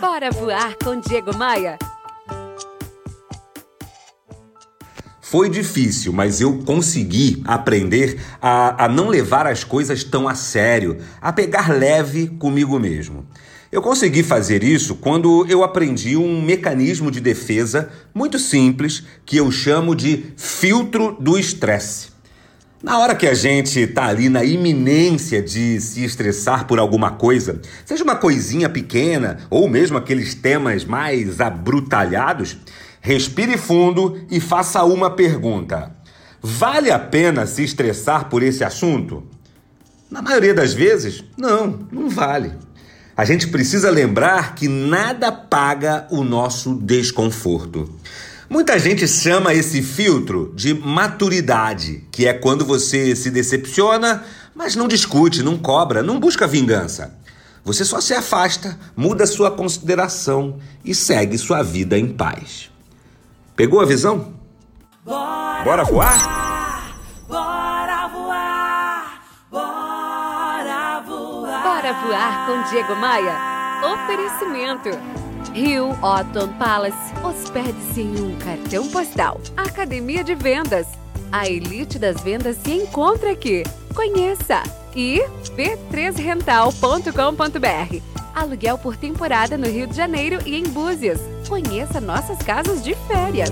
Bora voar com Diego Maia. Foi difícil, mas eu consegui aprender a, a não levar as coisas tão a sério, a pegar leve comigo mesmo. Eu consegui fazer isso quando eu aprendi um mecanismo de defesa muito simples que eu chamo de filtro do estresse. Na hora que a gente está ali na iminência de se estressar por alguma coisa, seja uma coisinha pequena ou mesmo aqueles temas mais abrutalhados, respire fundo e faça uma pergunta: Vale a pena se estressar por esse assunto? Na maioria das vezes, não, não vale. A gente precisa lembrar que nada paga o nosso desconforto. Muita gente chama esse filtro de maturidade, que é quando você se decepciona, mas não discute, não cobra, não busca vingança. Você só se afasta, muda sua consideração e segue sua vida em paz. Pegou a visão? Bora, Bora voar? Bora voar! Bora voar! Bora voar com Diego Maia. Oferecimento. Rio Otton Palace. Hospede-se em um cartão postal. Academia de Vendas. A elite das vendas se encontra aqui. Conheça. E b3rental.com.br. Aluguel por temporada no Rio de Janeiro e em Búzios. Conheça nossas casas de férias.